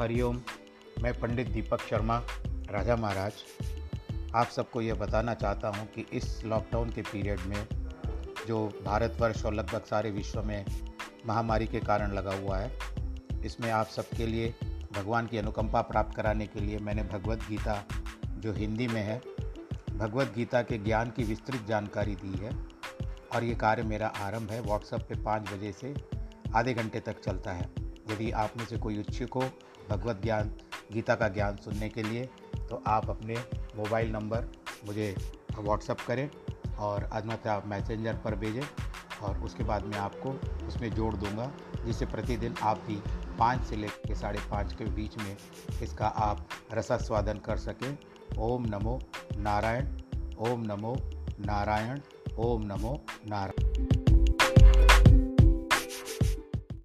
हरिओम मैं पंडित दीपक शर्मा, राजा महाराज। आप सबको ये बताना चाहता हूँ कि इस लॉकडाउन के पीरियड में जो भारतवर्ष और लगभग सारे विश्व में महामारी के कारण लगा हुआ है, इसमें आप सबके लिए, भगवान की अनुकंपा प्राप्त कराने के लिए मैंने भगवत गीता, जो हिंदी में है, भगवत गीता के ज्ञान की विस्तृत जानकारी दी है। और ये कार्य मेरा आरंभ है व्हाट्सएप पे पाँच बजे से आधे घंटे तक चलता है। यदि आप में से कोई इच्छुक हो भगवत ज्ञान, गीता का ज्ञान सुनने के लिए तो आप अपने मोबाइल नंबर मुझे व्हाट्सअप करें और अदमत आप मैसेंजर पर भेजें और उसके बाद मैं आपको उसमें जोड़ दूँगा, जिससे प्रतिदिन आप भी पाँच से लेकर साढ़े पाँच के बीच में इसका आप रसास्वादन कर सकें। ओम नमो नारायण, ओम नमो नारायण, ओम नमो नारायण।